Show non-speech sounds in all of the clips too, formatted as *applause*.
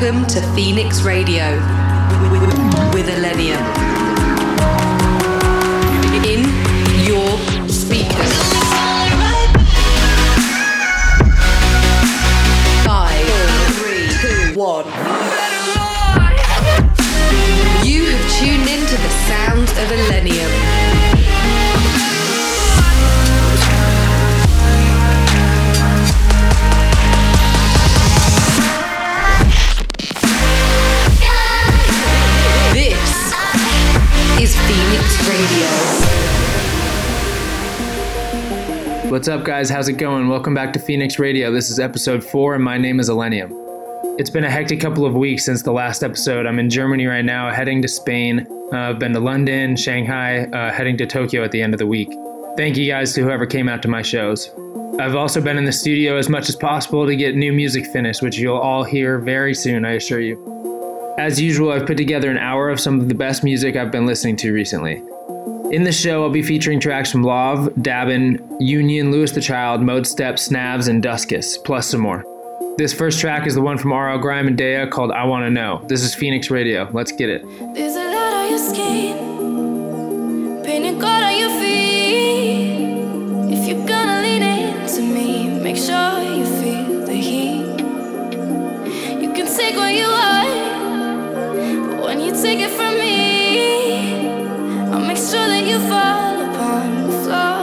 Welcome to Phoenix Radio with Illenium. In your speakers. Five, three, two, one. You have tuned into the sounds of Illenium. What's up, guys? How's it going? Welcome back to Phoenix Radio. This is episode four, and my name is Illenium. It's been a hectic couple of weeks since the last episode. I'm in Germany right now, heading to Spain. Uh, I've been to London, Shanghai, uh, heading to Tokyo at the end of the week. Thank you guys to whoever came out to my shows. I've also been in the studio as much as possible to get new music finished, which you'll all hear very soon, I assure you. As usual, I've put together an hour of some of the best music I've been listening to recently. In the show, I'll be featuring tracks from Love, Dabin, Union, Louis the Child, Modestep, Snavs, and Duskus, plus some more. This first track is the one from RL Grime and Daya called I Wanna Know. This is Phoenix Radio. Let's get it. There's a lot on your skin, painted gold on your feet. If you're gonna lean into me, make sure you feel the heat. You can take what you you take it from me, I'll make sure that you fall upon the floor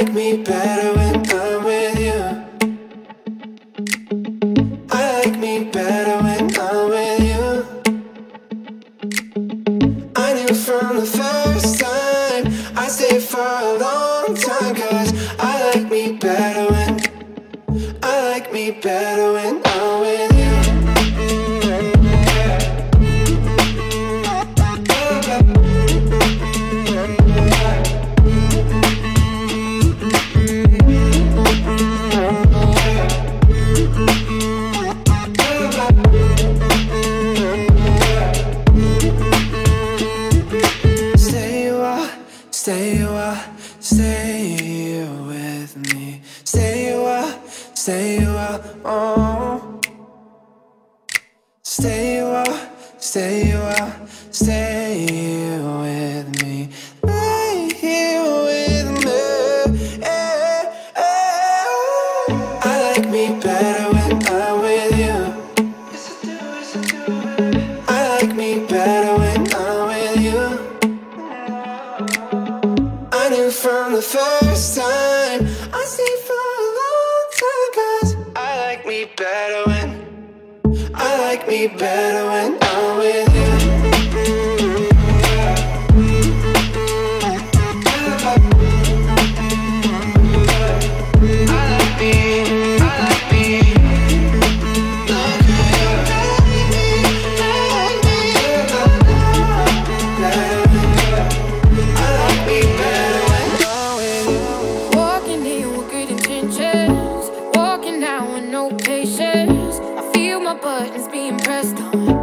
like me better when pressed on.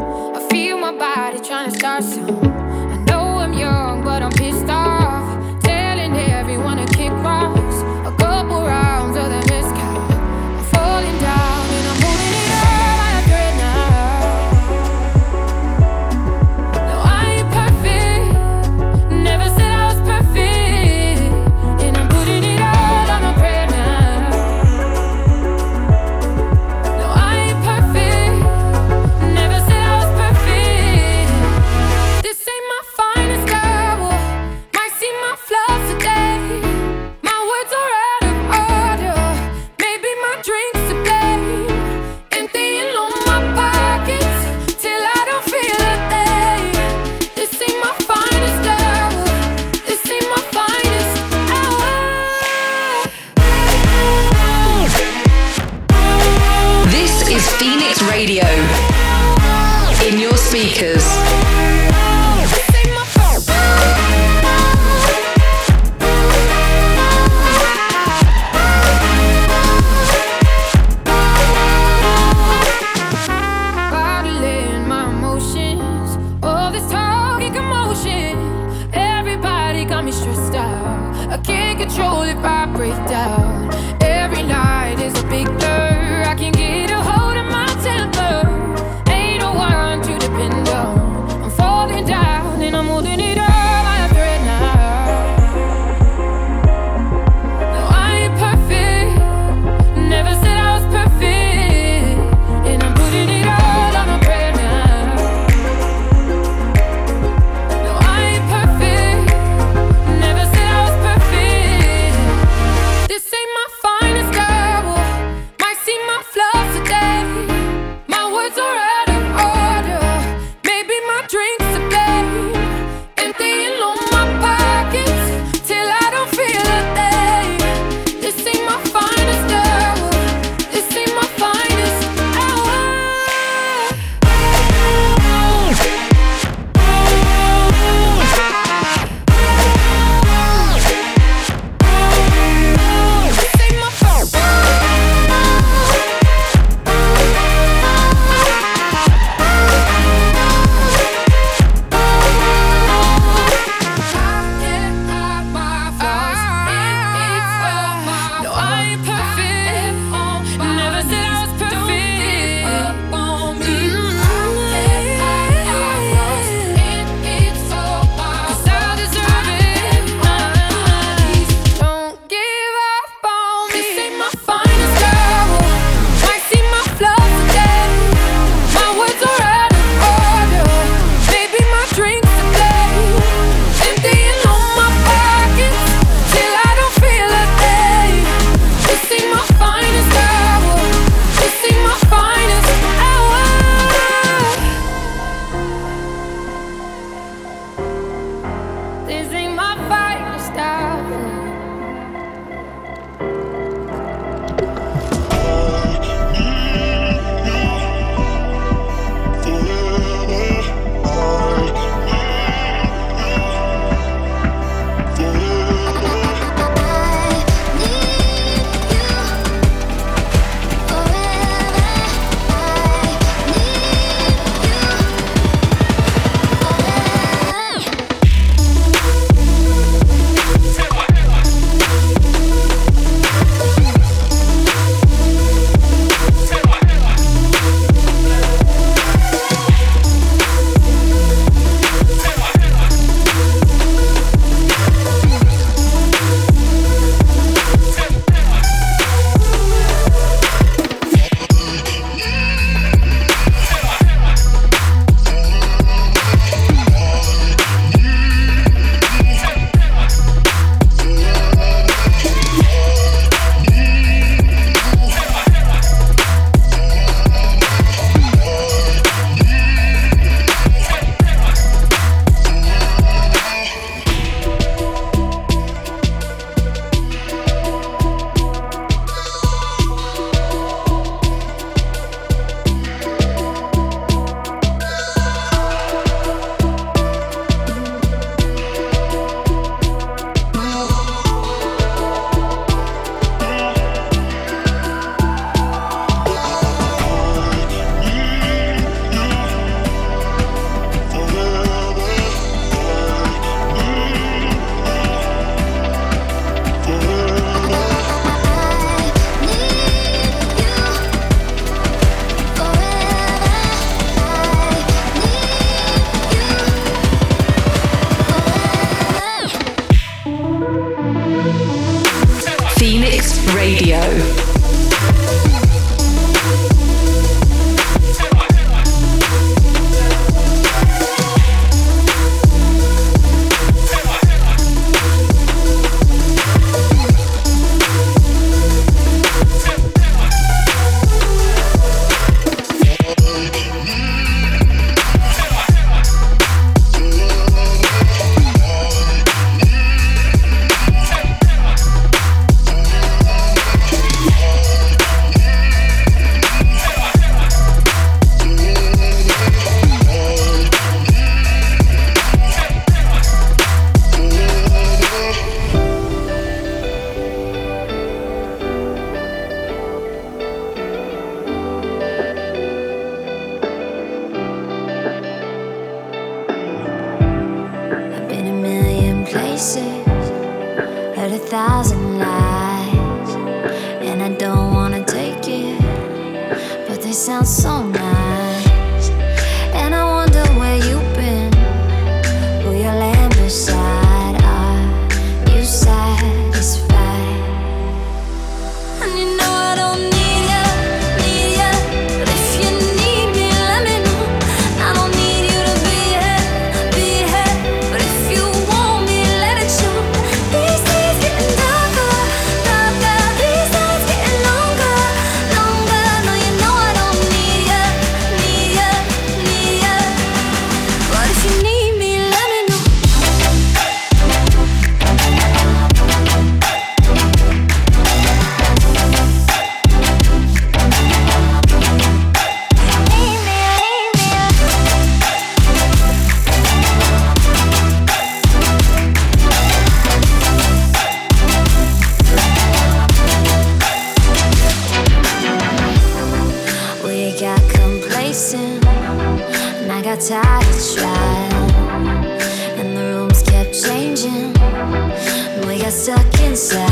got tired of trying, and the rooms kept changing. And we got stuck inside,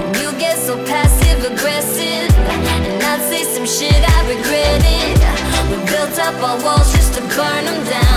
and you get so passive aggressive, and I'd say some shit I regretted. We built up our walls just to burn them down.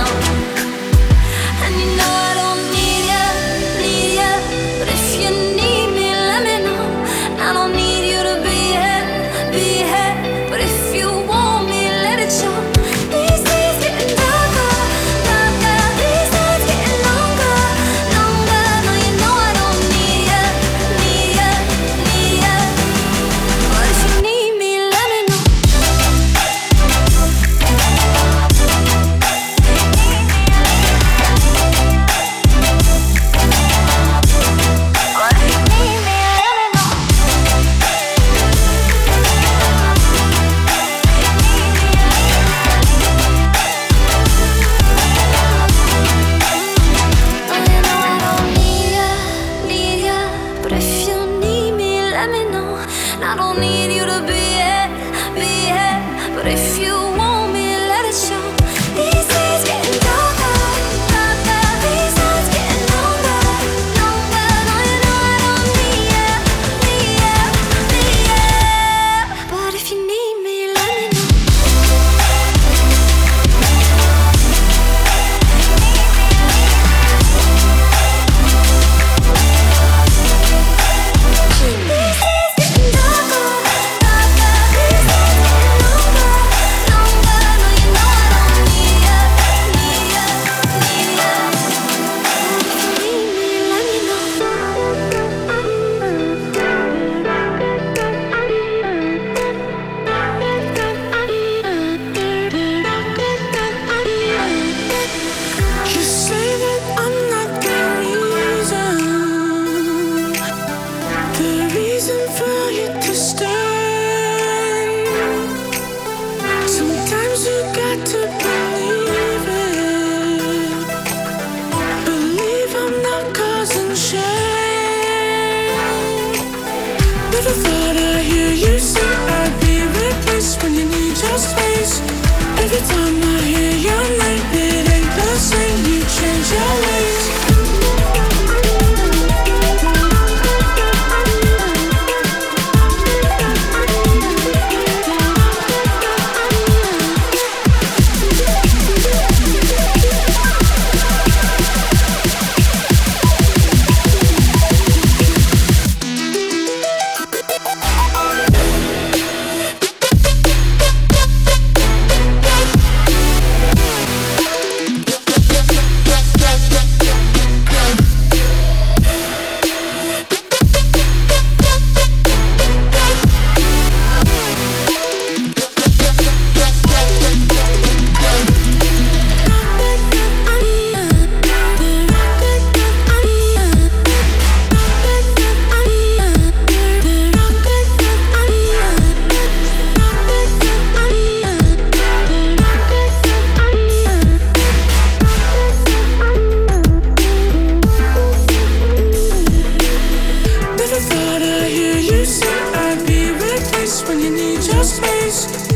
eyes.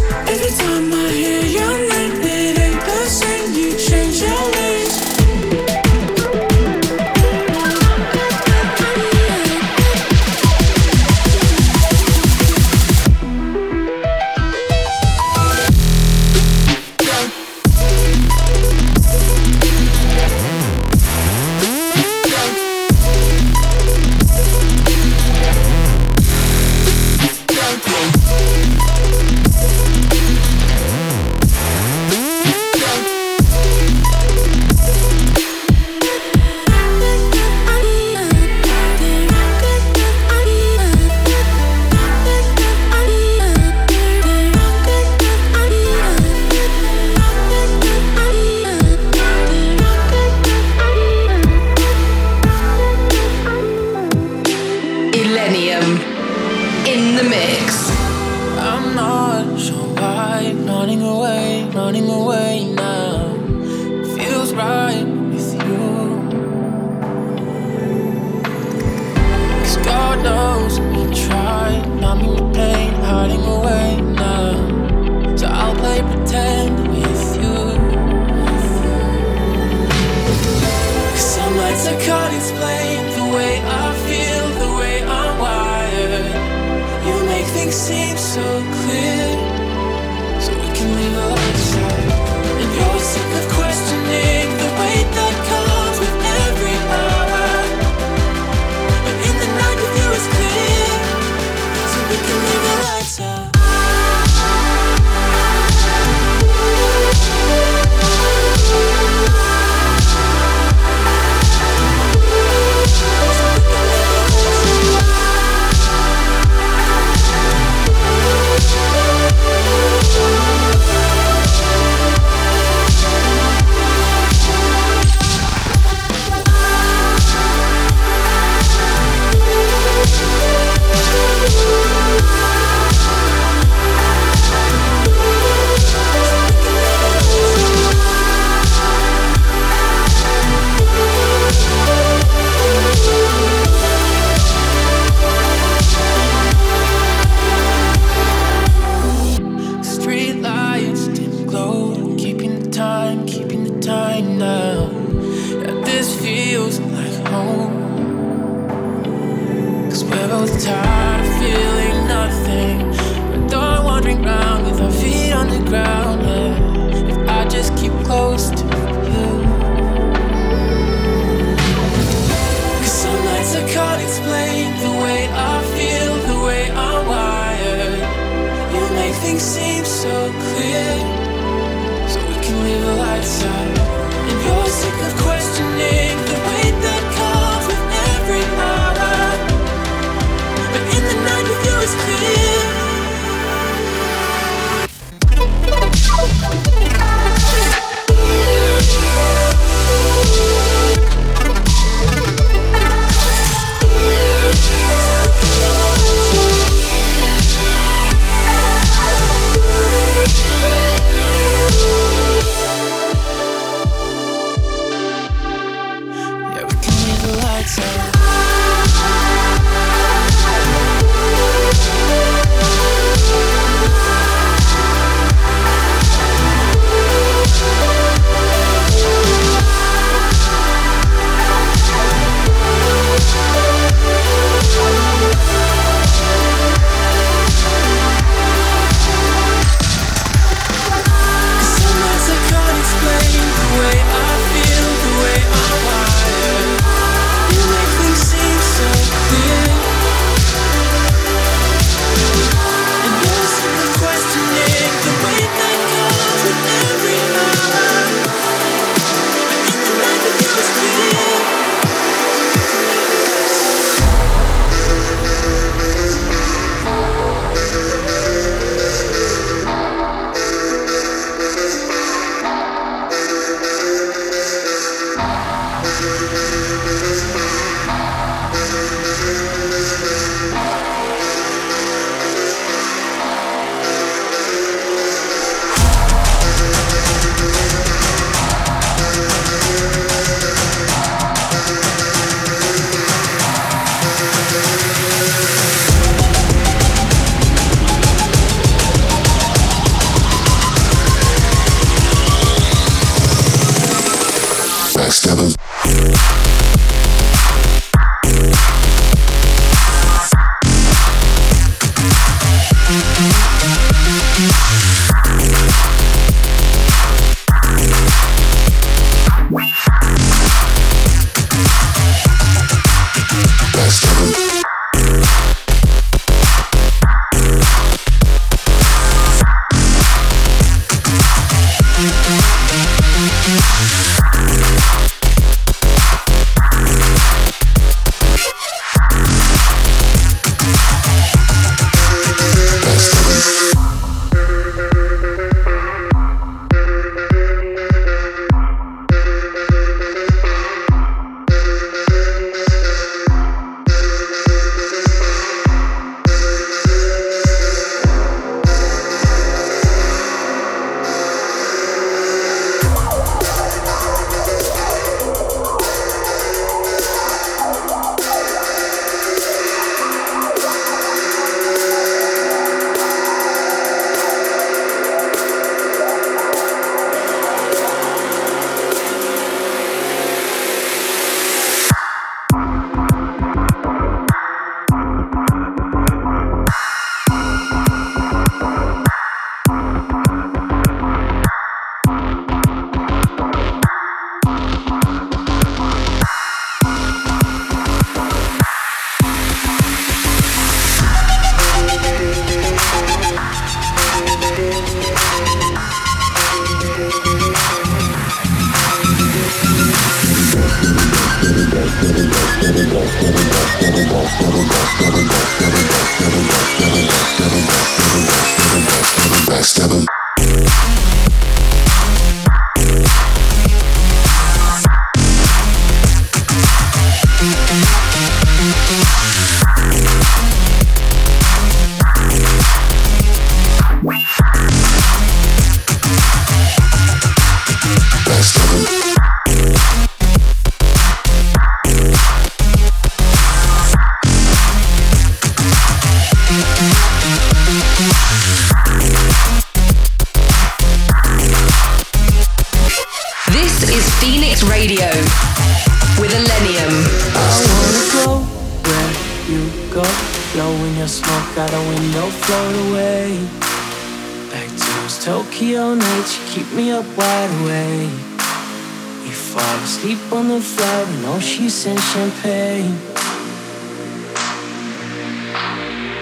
And champagne.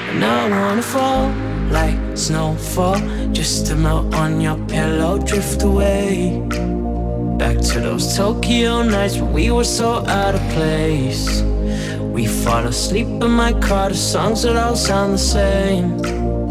And I wanna fall like snowfall just to melt on your pillow, drift away. Back to those Tokyo nights when we were so out of place. We fall asleep in my car, the songs that all sound the same.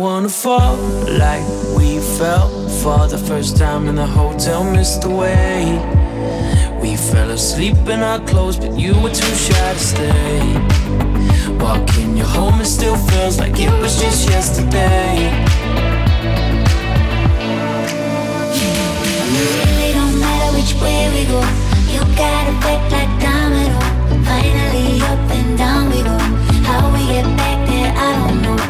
wanna fall like we fell for the first time in the hotel, missed the way. We fell asleep in our clothes, but you were too shy to stay. Walking your home, it still feels like it was just yesterday. It really don't matter which way we go. You got a back like domino. Finally up and down we go. How we get back there, I don't know.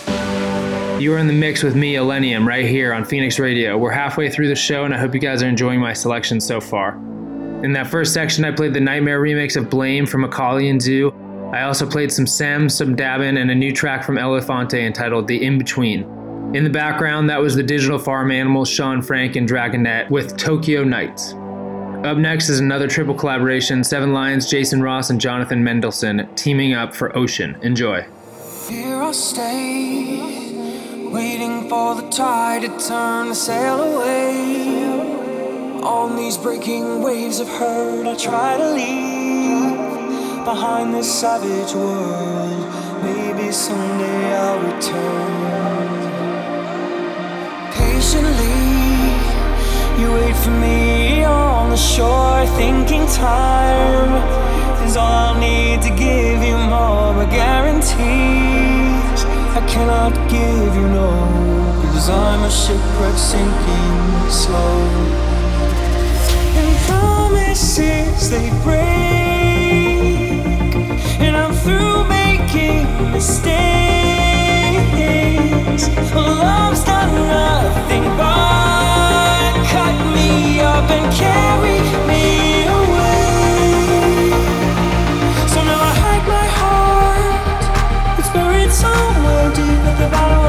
me, Illenium, right here on Phoenix Radio. We're halfway through the show, and I hope you guys are enjoying my selection so far. In that first section, I played the NGHTMRE remix of Blame from Macaulay and Zoo. I also played some Sam, some Dabin, and a new track from Elephante entitled The In Between. In the background, that was the Digital Farm Animals, Shaun Frank, and Dragonette with Tokyo Nights. Up next is another triple collaboration Seven Lions, Jason Ross, and Jonathan Mendelsohn teaming up for Ocean. Enjoy. Here I'll stay waiting for the tide to turn the sail away. On these breaking waves of hurt, I try to leave behind this savage world. Maybe someday I'll return. Patiently, you wait for me on the shore, thinking time is all I'll need to give you more. But guarantees I cannot give you no, cause I'm a shipwreck sinking slow. And promises they break, and I'm through making mistakes. Love's done nothing but cut me up and carry me somewhere deep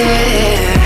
And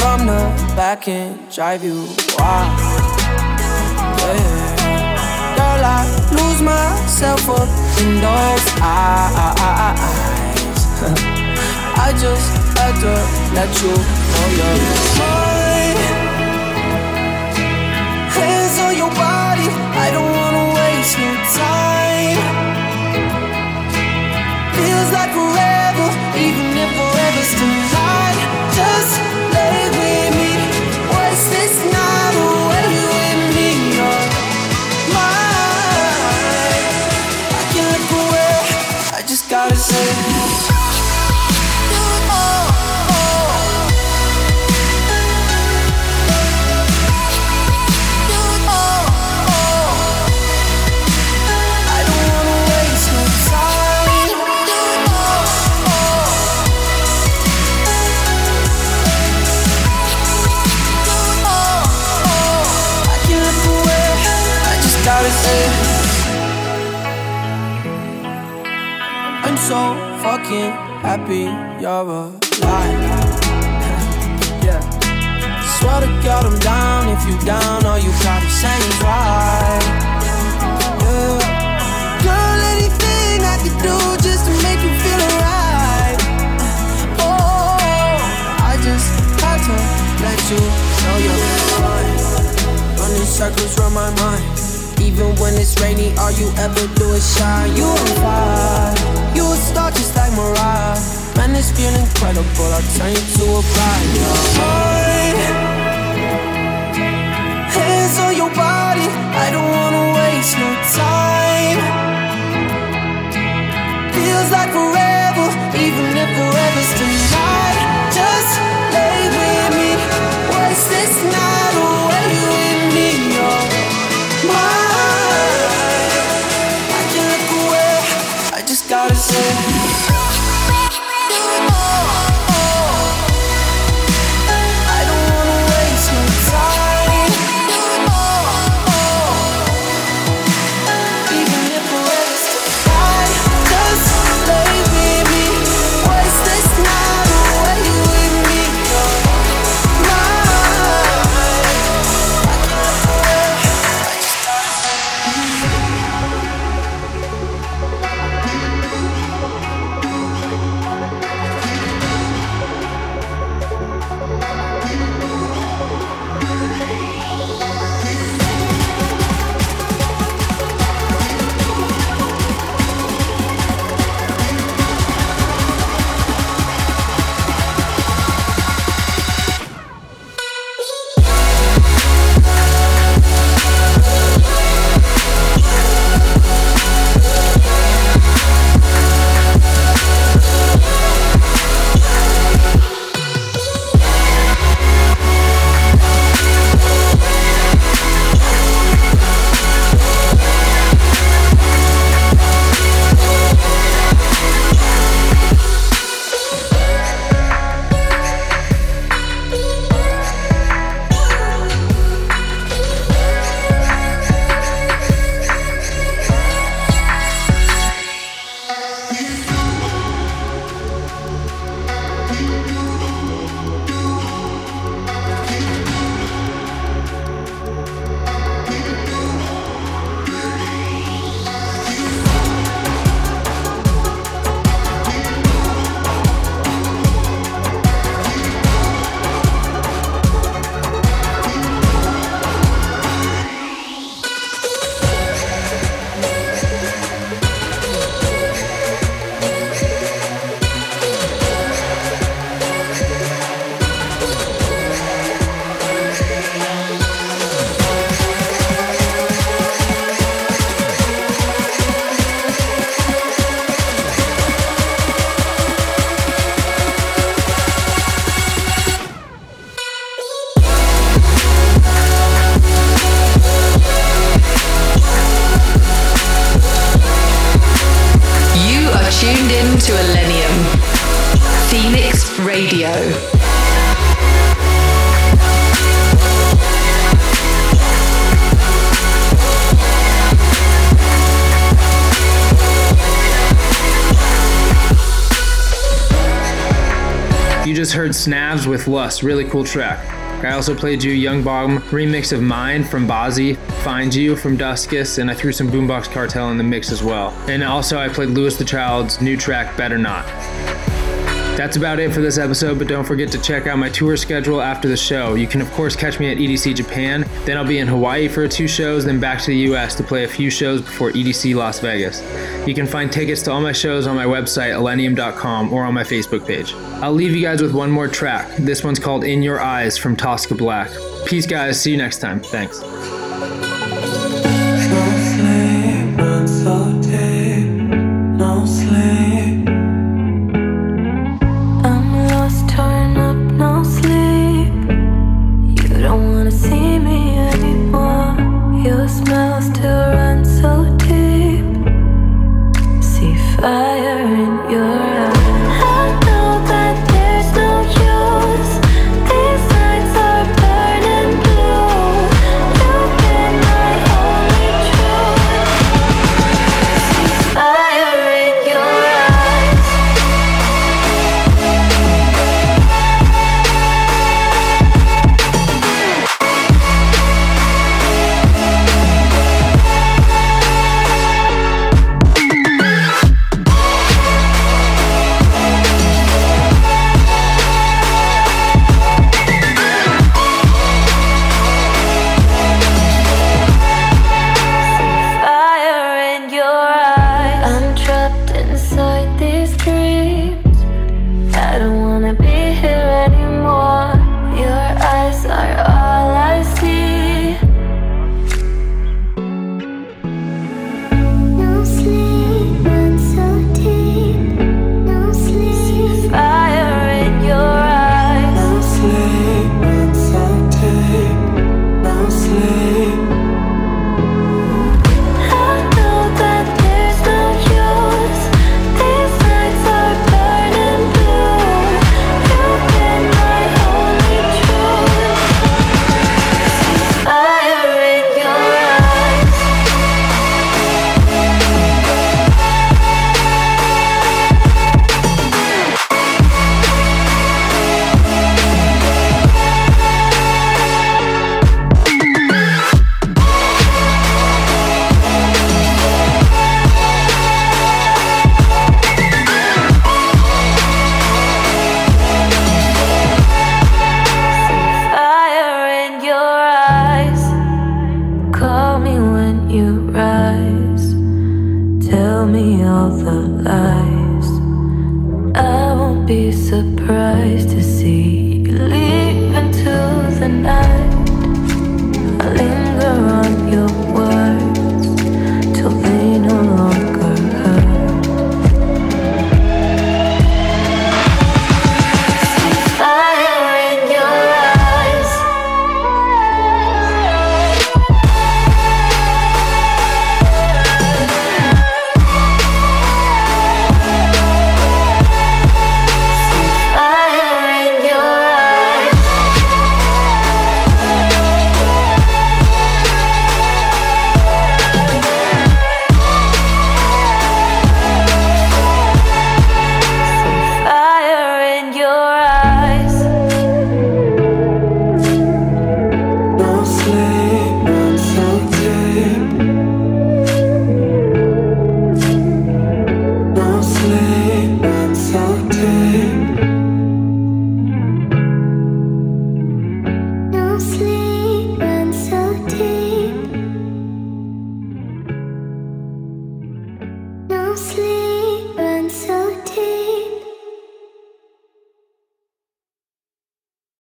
from the back and drive you wild. Yeah. Girl, I lose myself up in those eyes. *laughs* I just had to let you know you're mine. Hands on your body, I don't wanna waste no time. Feels like forever, fucking happy you're alive. *laughs* yeah. Swear to God I'm down. If you down, all you gotta say is right. Yeah. Girl, anything I could do just to make you feel alright. Oh, I just had to let you know you're mine. Running circles around my mind. Even when it's rainy, all you ever do is shine. You on fire. Star just like Mariah. Man, this feel incredible. I'll turn you to a bride. You're mine. Hands on your body. Snavs with Lust, really cool track. I also played you Young Bomb remix of Mine from Bazzi, Find You from Duskus, and I threw some Boombox Cartel in the mix as well. And also I played Louis the Child's new track Better Not. That's about it for this episode, but don't forget to check out my tour schedule after the show. You can, of course, catch me at EDC Japan. Then I'll be in Hawaii for two shows, then back to the US to play a few shows before EDC Las Vegas. You can find tickets to all my shows on my website, illenium.com, or on my Facebook page. I'll leave you guys with one more track. This one's called In Your Eyes from Tosca Black. Peace, guys. See you next time. Thanks.